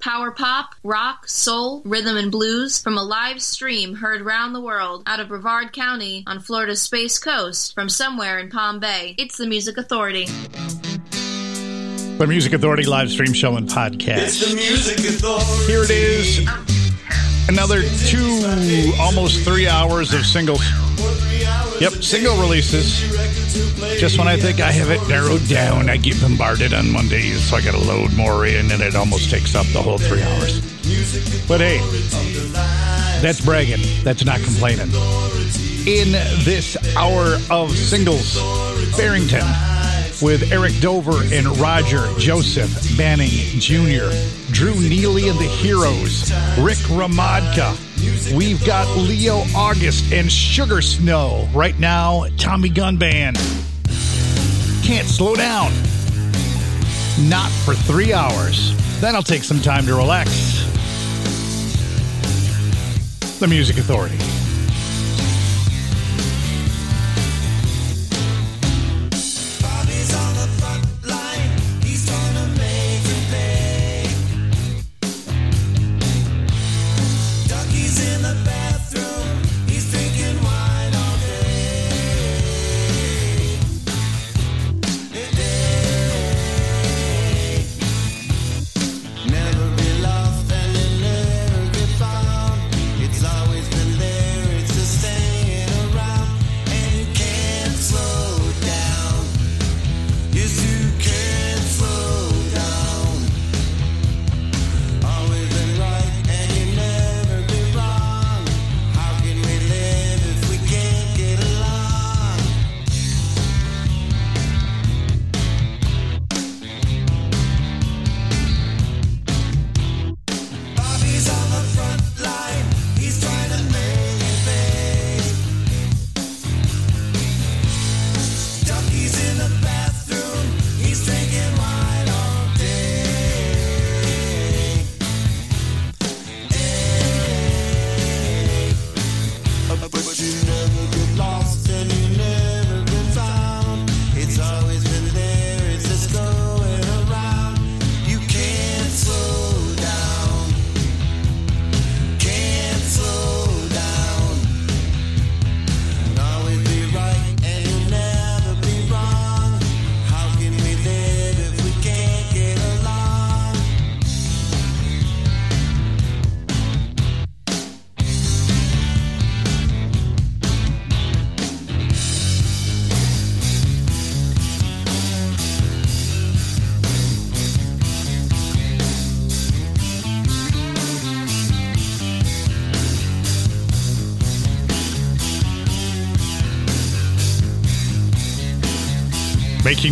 Power pop, rock, soul, rhythm, and blues from a live stream heard round the world out of Brevard County on Florida's Space Coast from somewhere in Palm Bay. It's the Music Authority. The Music Authority live stream show and podcast. It's the Music Authority. Here it is. Another two, almost three hours of singles. Yep, single releases. Just when I think I have it narrowed down, I get bombarded on Mondays, so I got to load more in, and it almost takes up the whole three hours. But hey, that's bragging. That's not complaining. In this hour of singles, Farrington with Eric Dover and Roger Joseph Manning Jr., Drew Neely and the Heroes, Rick Hromadka. We've got Leo August and Sugar Snow. Right now, Tommy Gun Band. Can't slow down. Not for three hours. Then I'll take some time to relax. The Music Authority.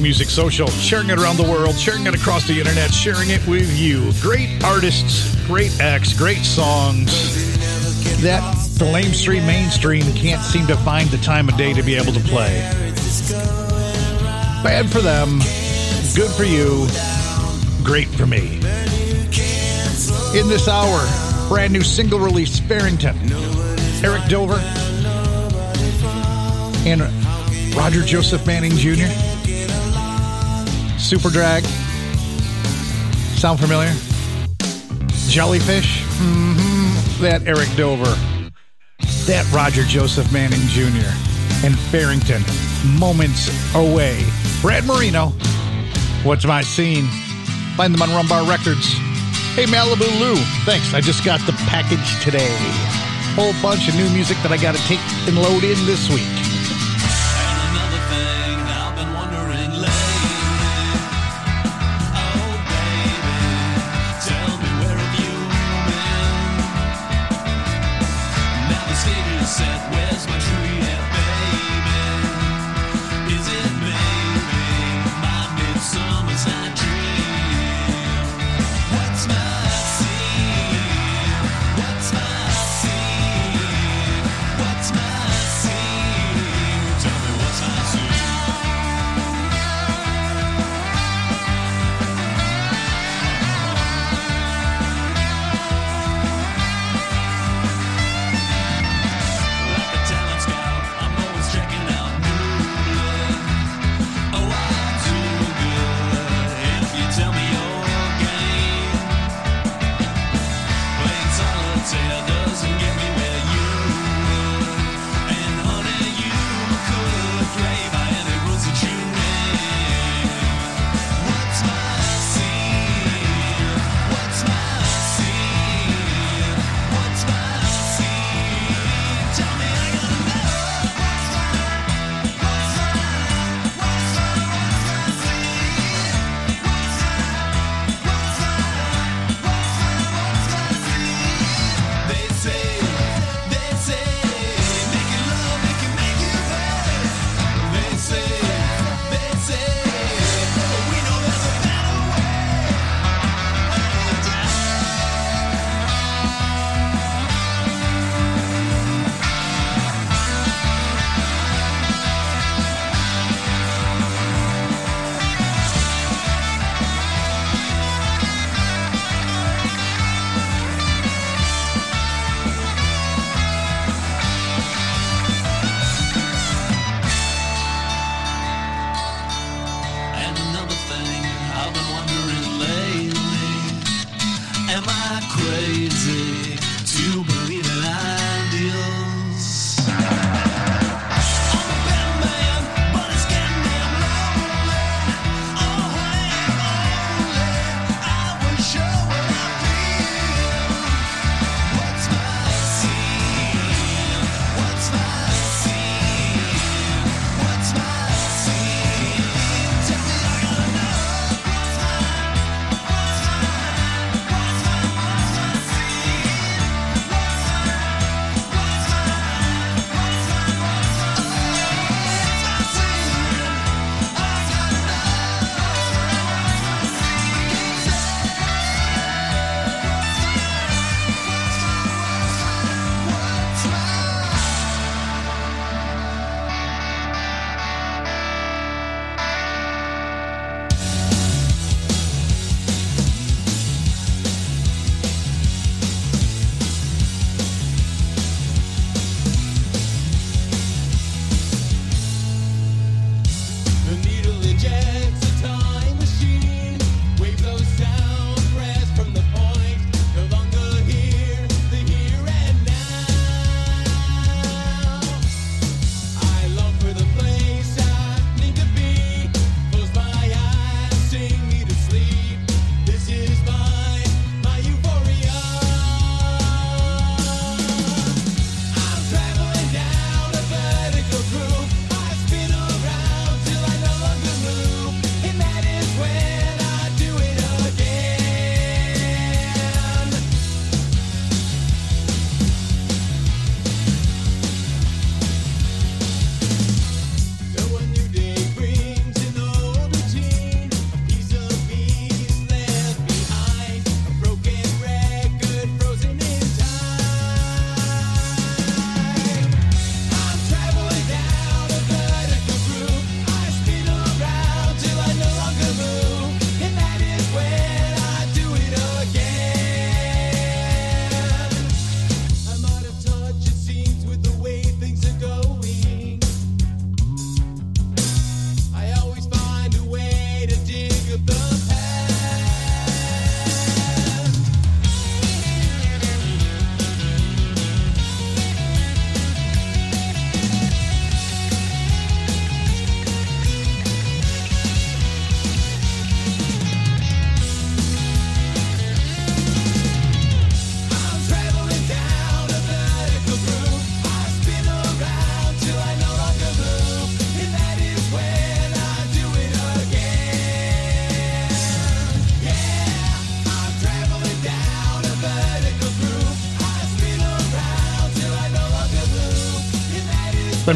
Music social, sharing it around the world, sharing it across the internet, sharing it with you. Great artists, great acts, great songs that the lamestream mainstream can't seem to find the time of day to be able to play. Bad for them, good for you, great for me. In this hour, brand new single release, Farrington, Eric Dover, and Roger Joseph Manning Jr. Superdrag. Sound familiar? Jellyfish? hmm That Eric Dover. That Roger Joseph Manning Jr. And Farrington. Moments away. Brad Marino. What's my scene? Find them on Rumbar Records. Hey, Malibu Lou. Thanks. I just got the package today. Whole bunch of new music that I got to take and load in this week.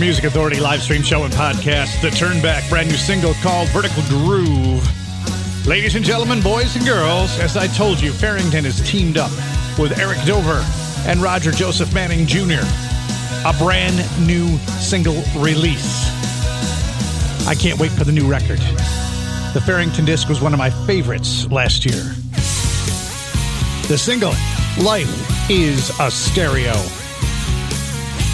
Music Authority live stream show and podcast, The Turnback, brand new single called Vertical Groove. Ladies and gentlemen, boys and girls, as I told you, Farrington has teamed up with Eric Dover and Roger Joseph Manning Jr. A brand new single release. I can't wait for the new record. The Farrington disc was one of my favorites last year. The single, Life is a Stereo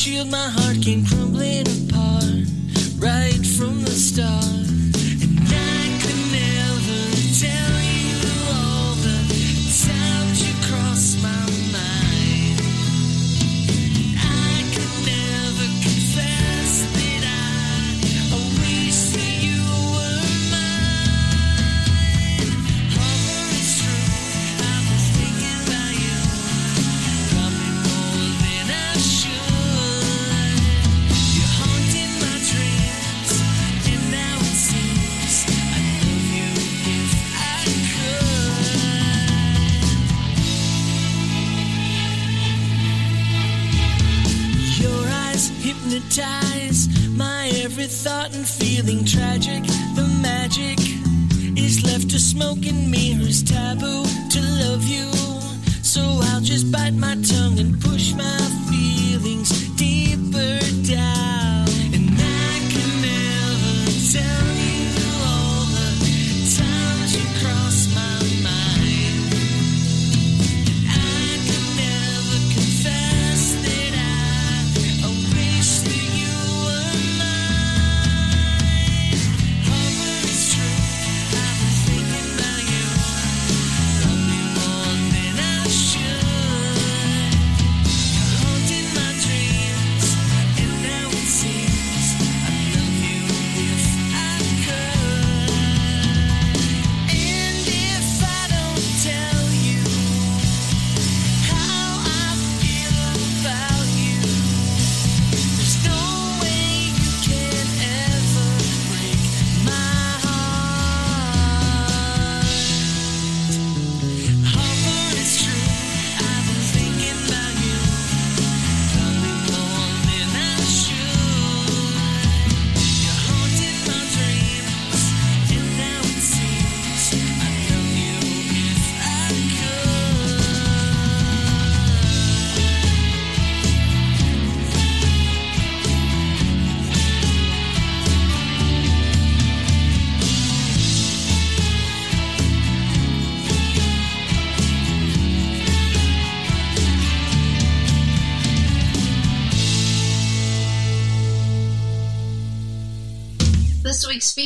shield my heart came hypnotize my every thought and feeling tragic. The magic is left to smoke in me, who's taboo to love you. So I'll just bite my tongue and push my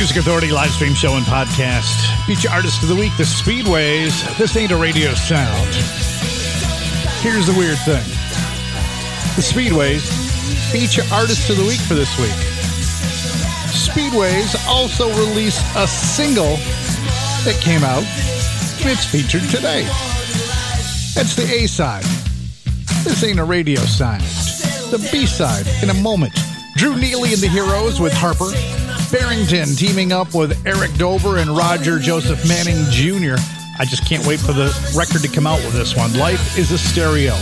Music Authority live stream show and podcast. Feature artist of the week, the Speedways. This ain't a radio sound. Here's the weird thing the Speedways feature artist of the week for this week. Speedways also released a single that came out it's featured today. That's the A side. This ain't a radio sound. The B side in a moment. Drew Neely and the Heroes with Harper Farrington teaming up with Eric Dover and Roger Joseph Manning Jr. I just can't wait for the record to come out with this one. Life is a stereo.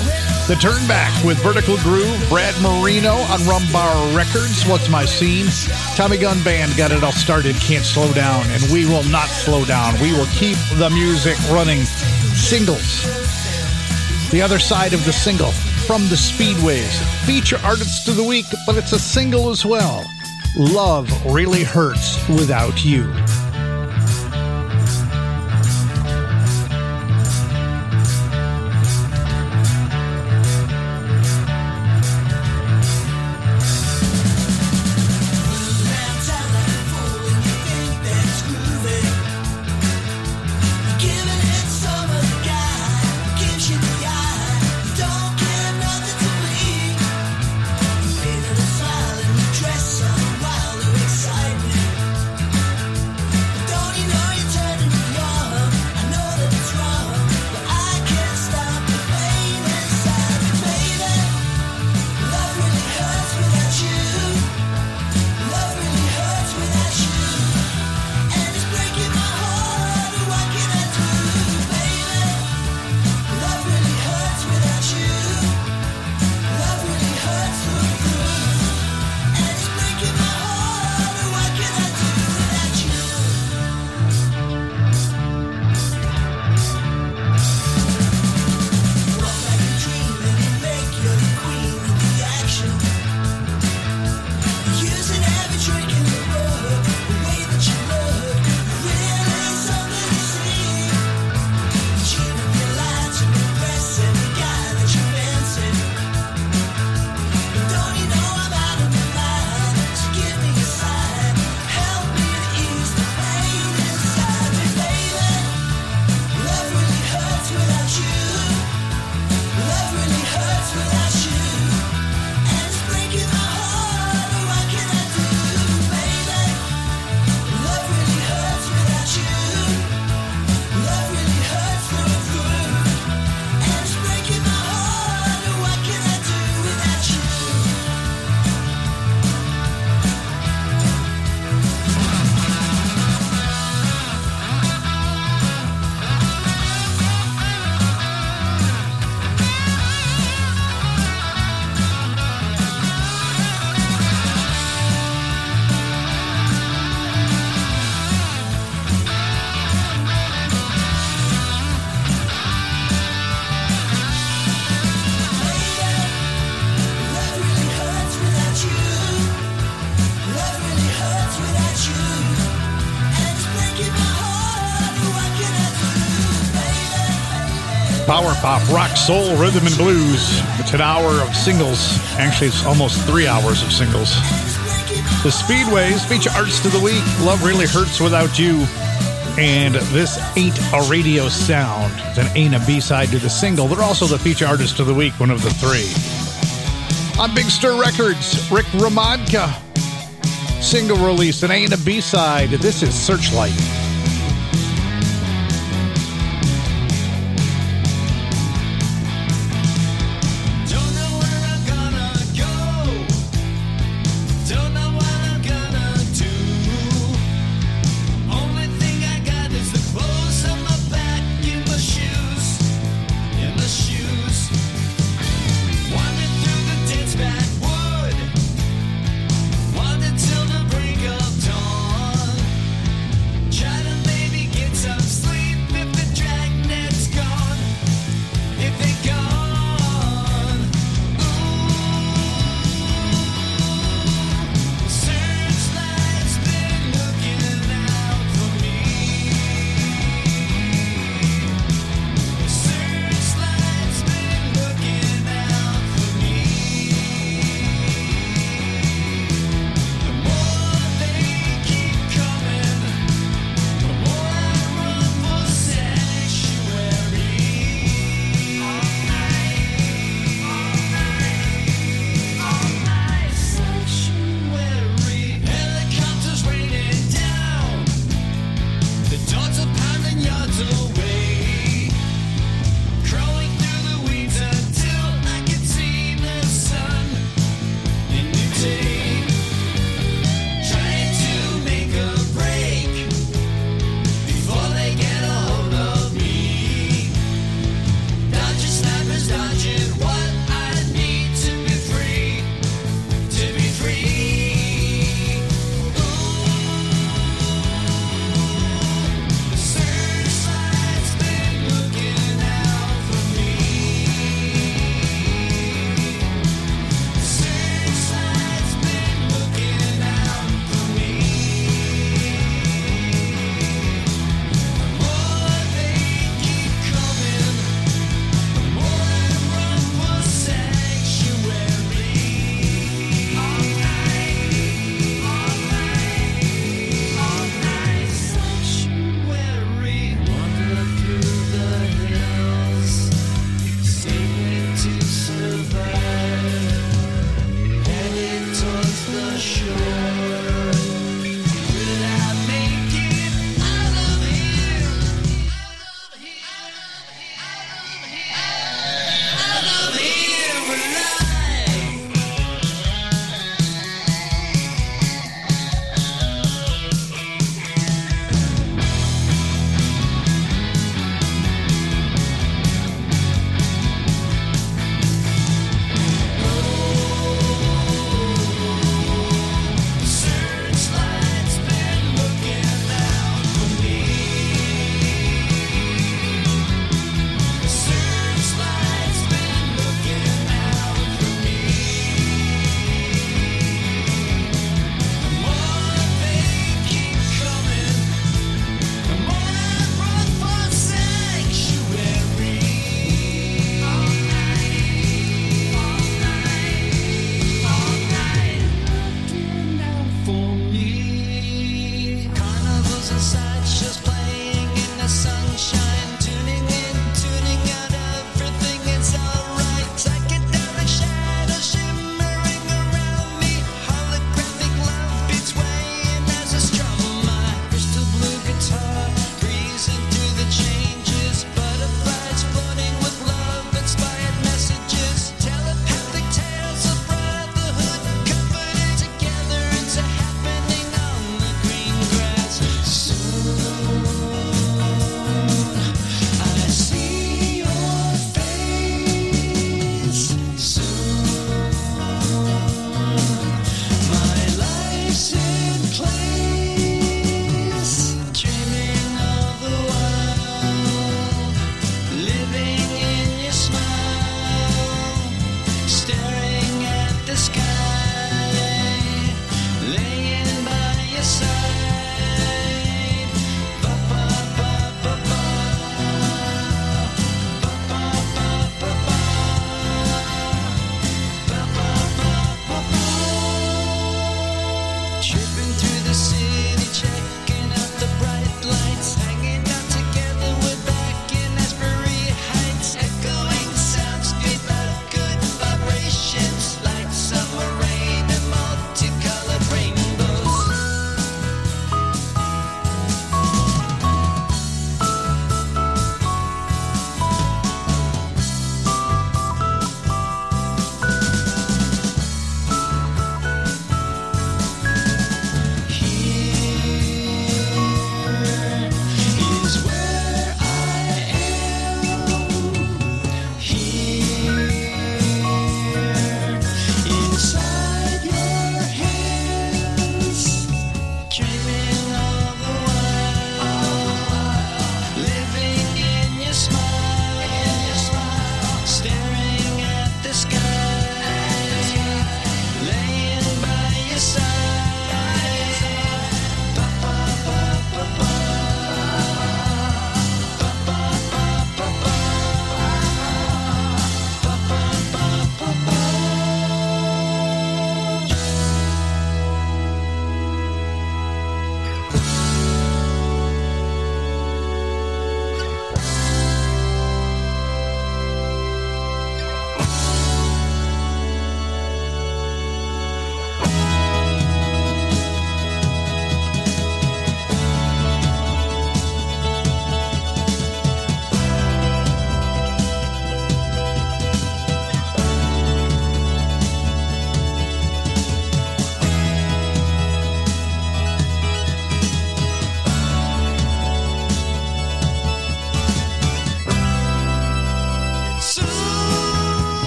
The Turn Back with Vertical Groove, Brad Marino on Rumbar Records. What's my scene? Tommy Gun Band got it all started. Can't slow down, and we will not slow down. We will keep the music running. Singles. The other side of the single from the Speedways. Feature artists of the week, but it's a single as well. Love really hurts without you. Rock, soul, rhythm, and blues. It's an hour of singles. Actually, it's almost three hours of singles. The Speedways feature artist of the week. Love really hurts without you. And this ain't a radio sound. It's an ain't a B side to the single. They're also the feature artist of the week, one of the three. On Big Stir Records, Rick Hromadka. Single release, an ain't a B side. This is Searchlight.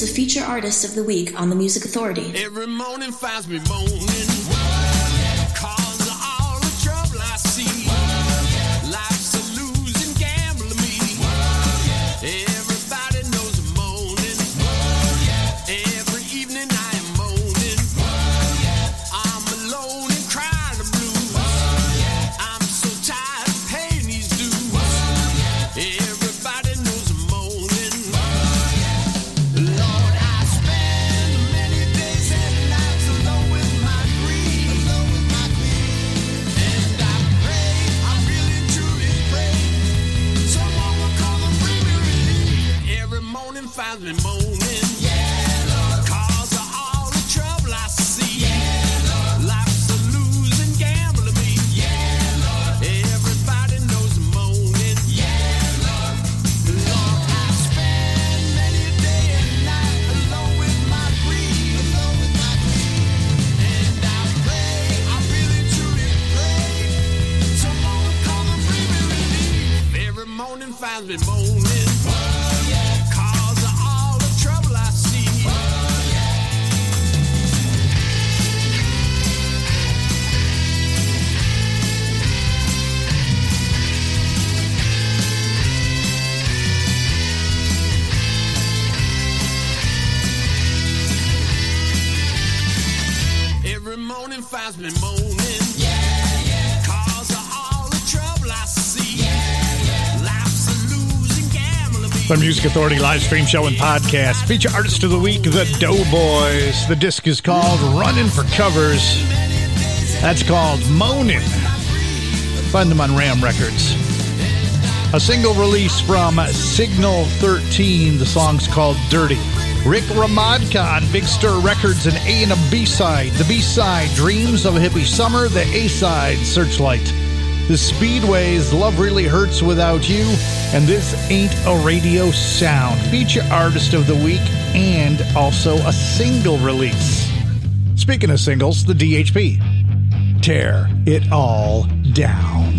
The feature artist of the week on the Music Authority. Every morning finds me moaning. Music Authority live stream show and podcast. Feature artist of the week, the Doughboys. The disc is called Running for Covers. That's called "Moaning." Find them on Ram Records. A single release from Signal 13. The song's called Dirty. Rick Hromadka on Big Stir Records, an A and a B side. The B side, Dreams of a Hippie Summer. The A side, Searchlight the Speedway's Love Really Hurts Without You, and This Ain't a Radio Sound, feature artist of the week, and also a single release. Speaking of singles, the DHP. Tear it all down.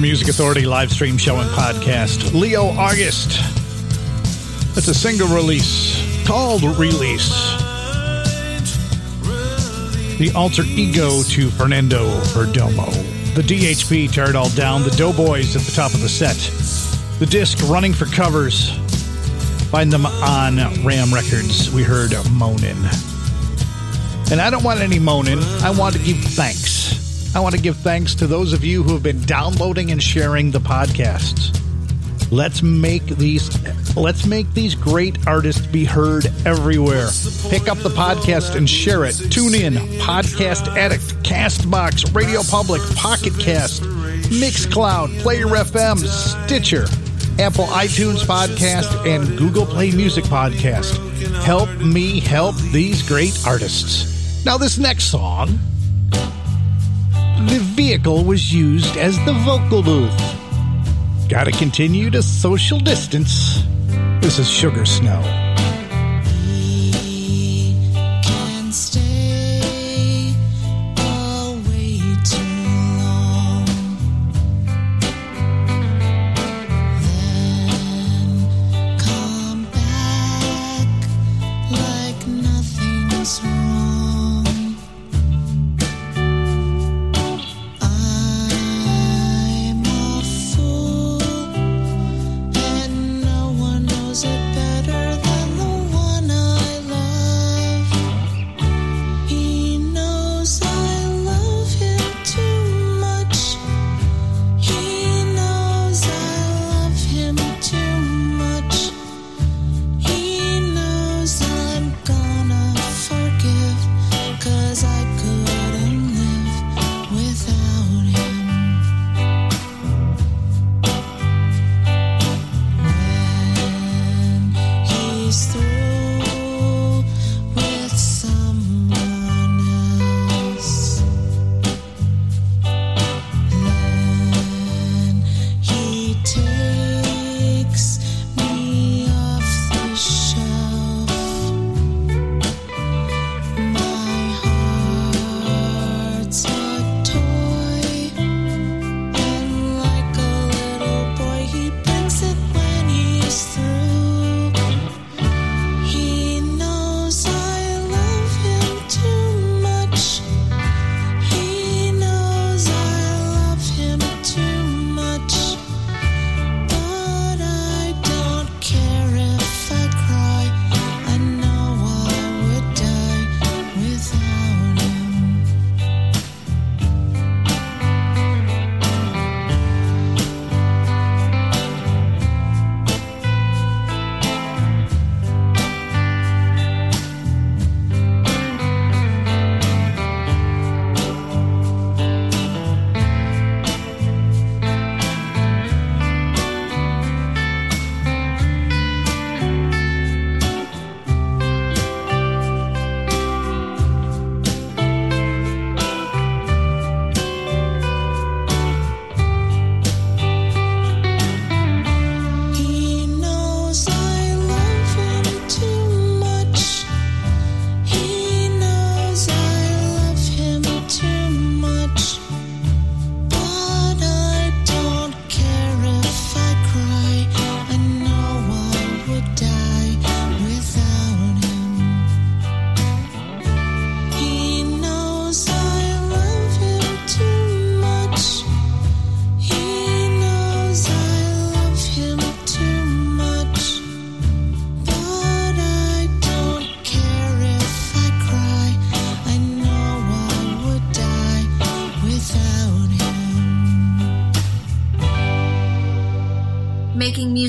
Music Authority live stream show and podcast. Leo August. It's a single release called Release. The alter ego to Fernando Perdomo. The DHP tear it all down. The Doughboys at the top of the set. The disc running for covers. Find them on Ram Records. We heard Moanin'. And I don't want any moaning. I want to give thanks. I want to give thanks to those of you who have been downloading and sharing the podcasts. Let's make these let's make these great artists be heard everywhere. Pick up the podcast and share it. Tune in, Podcast Addict, Castbox, Radio Public, Pocket Cast, Mixcloud, Player FM, Stitcher, Apple iTunes Podcast, and Google Play Music Podcast. Help me help these great artists. Now, this next song, the vehicle was used as the vocal booth. Gotta continue to social distance. This is Sugar Snow.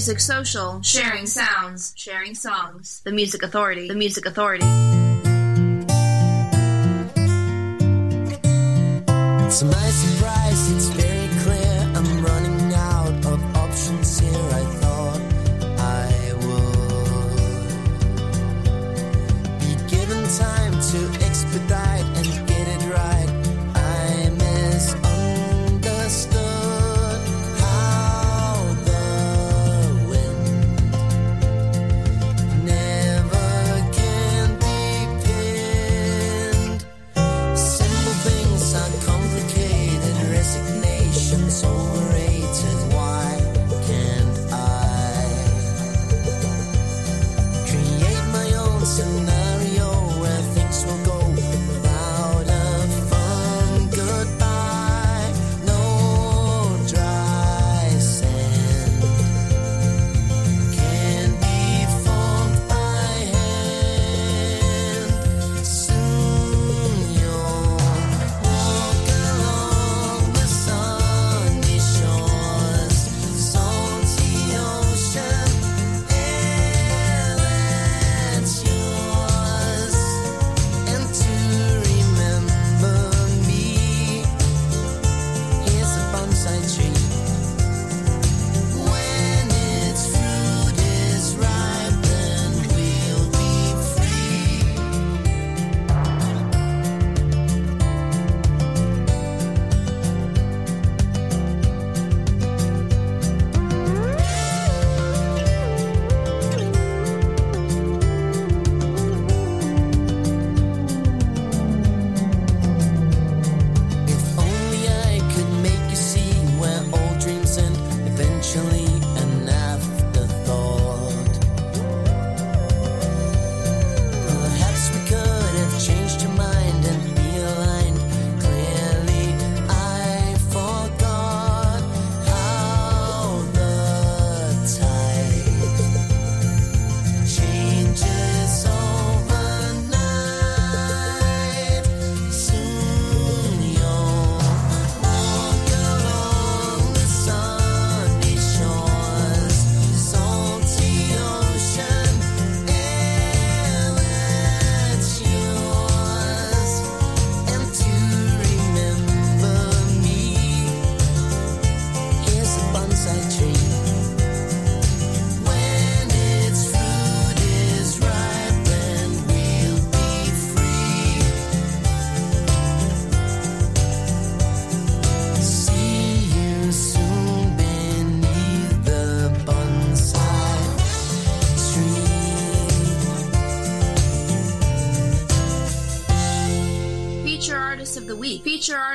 Music social, sharing sounds, sharing songs. The Music Authority. The Music Authority. To my surprise, it's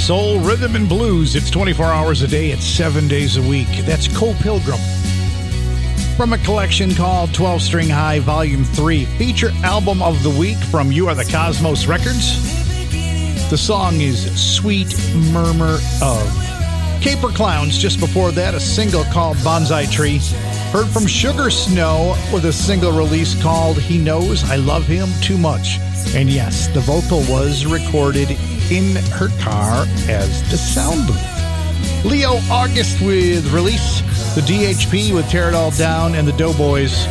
Soul, rhythm, and blues. It's 24 hours a day, it's seven days a week. That's Cole Pilgrim. From a collection called 12 String High Volume 3, feature album of the week from You Are the Cosmos Records. The song is Sweet Murmur of. Caper Clowns, just before that, a single called Bonsai Tree. Heard from Sugar Snow with a single release called He Knows I Love Him Too Much. And yes, the vocal was recorded in her car as the sound booth. Leo August with release, the DHP with Tear It All Down, and the Doughboys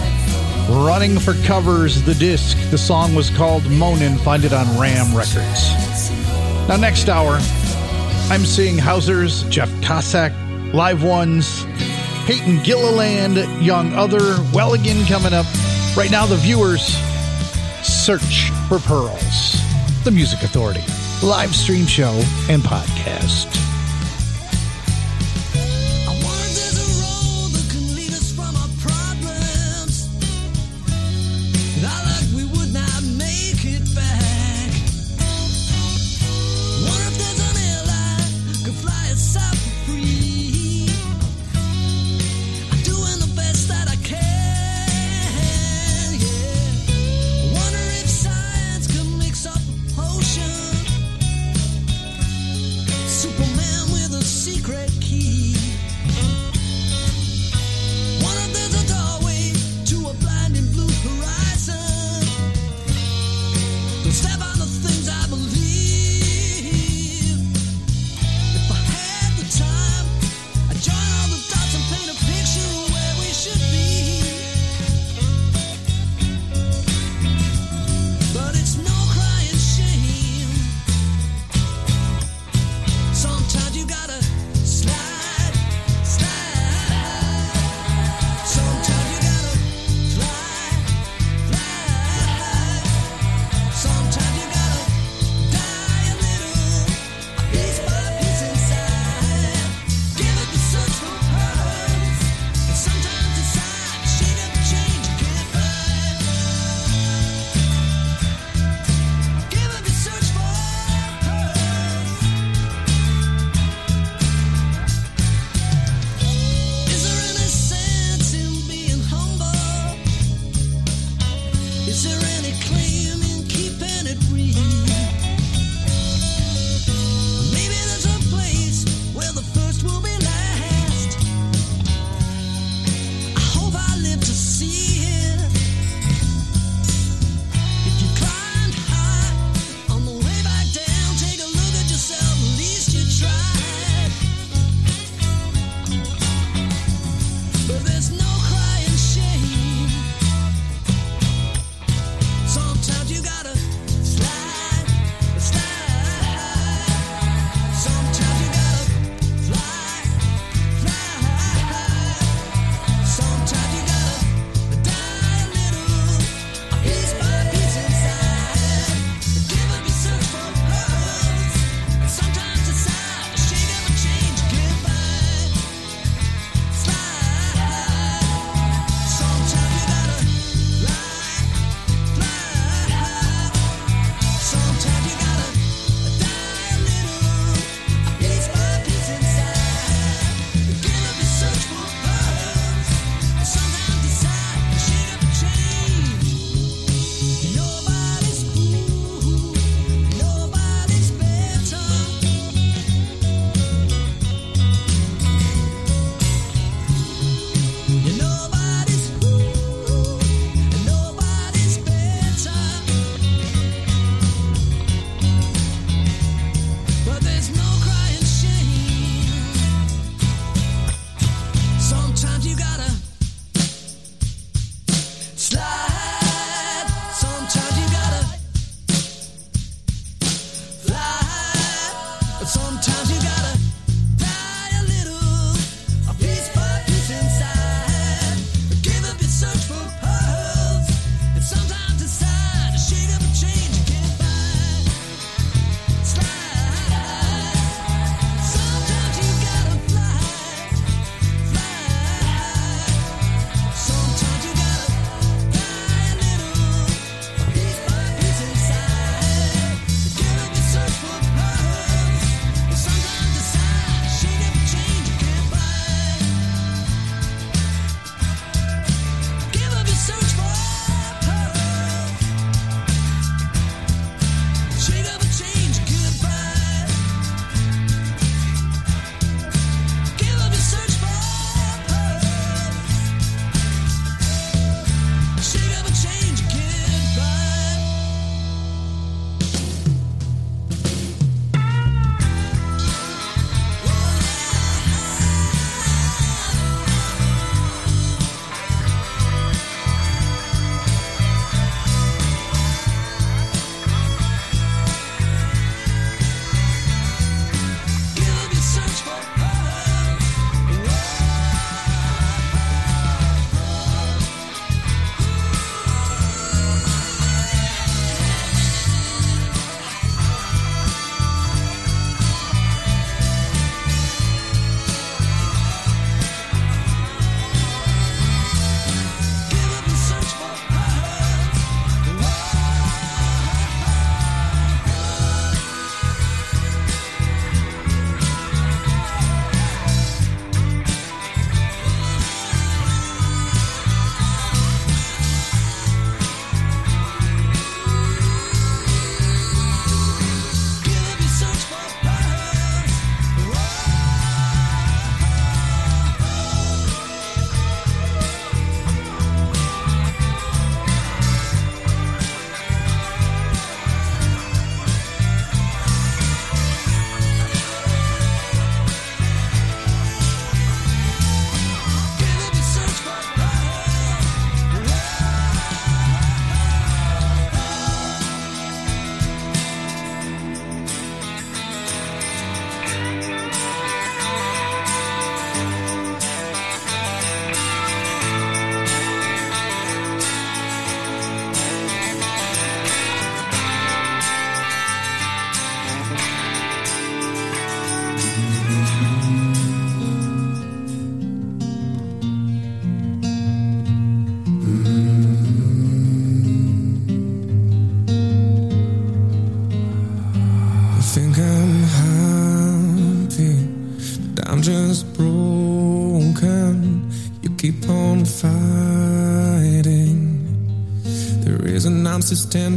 running for covers the disc. The song was called Monin. Find it on Ram Records. Now, next hour, I'm seeing Hausers, Jeff Cossack, Live Ones, Peyton Gilliland, Young Other, Welligan coming up. Right now, the viewers search for pearls. The Music Authority, live stream show and podcast. shame.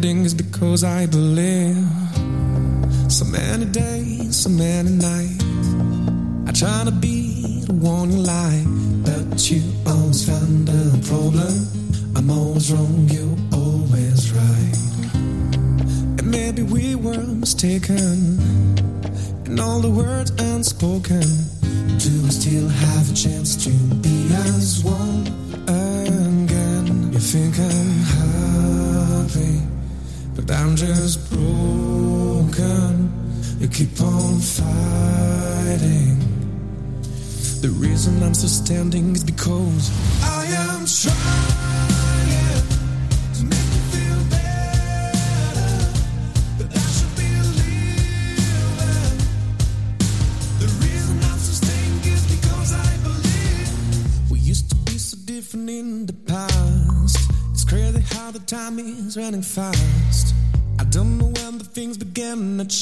Standing is because I believe. So many days, so many nights. I try to be the one you like, but you always find a problem. I'm always wrong, you're always right. And maybe we were mistaken, and all the words unspoken. Do we still have a chance to just broken. You keep on fighting. The reason I'm still standing is because I am trying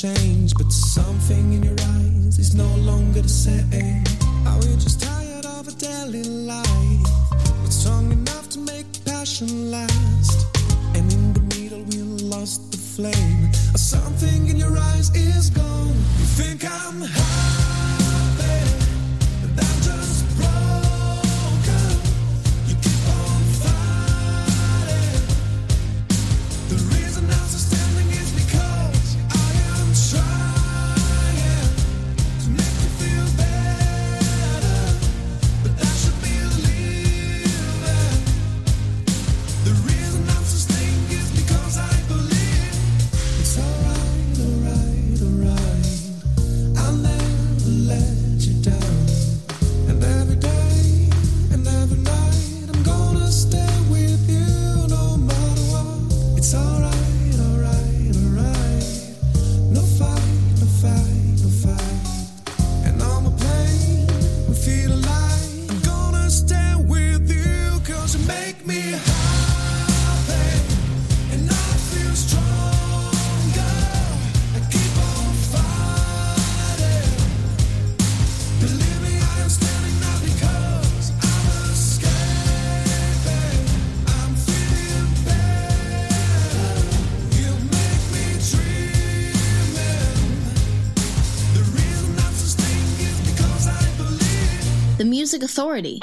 change, but something in your eyes is no longer the same. Are we just tired of a daily life? Not strong enough to make passion last. And in the middle, we lost the flame. Something in your eyes is gone. You think I'm happy, Music Authority.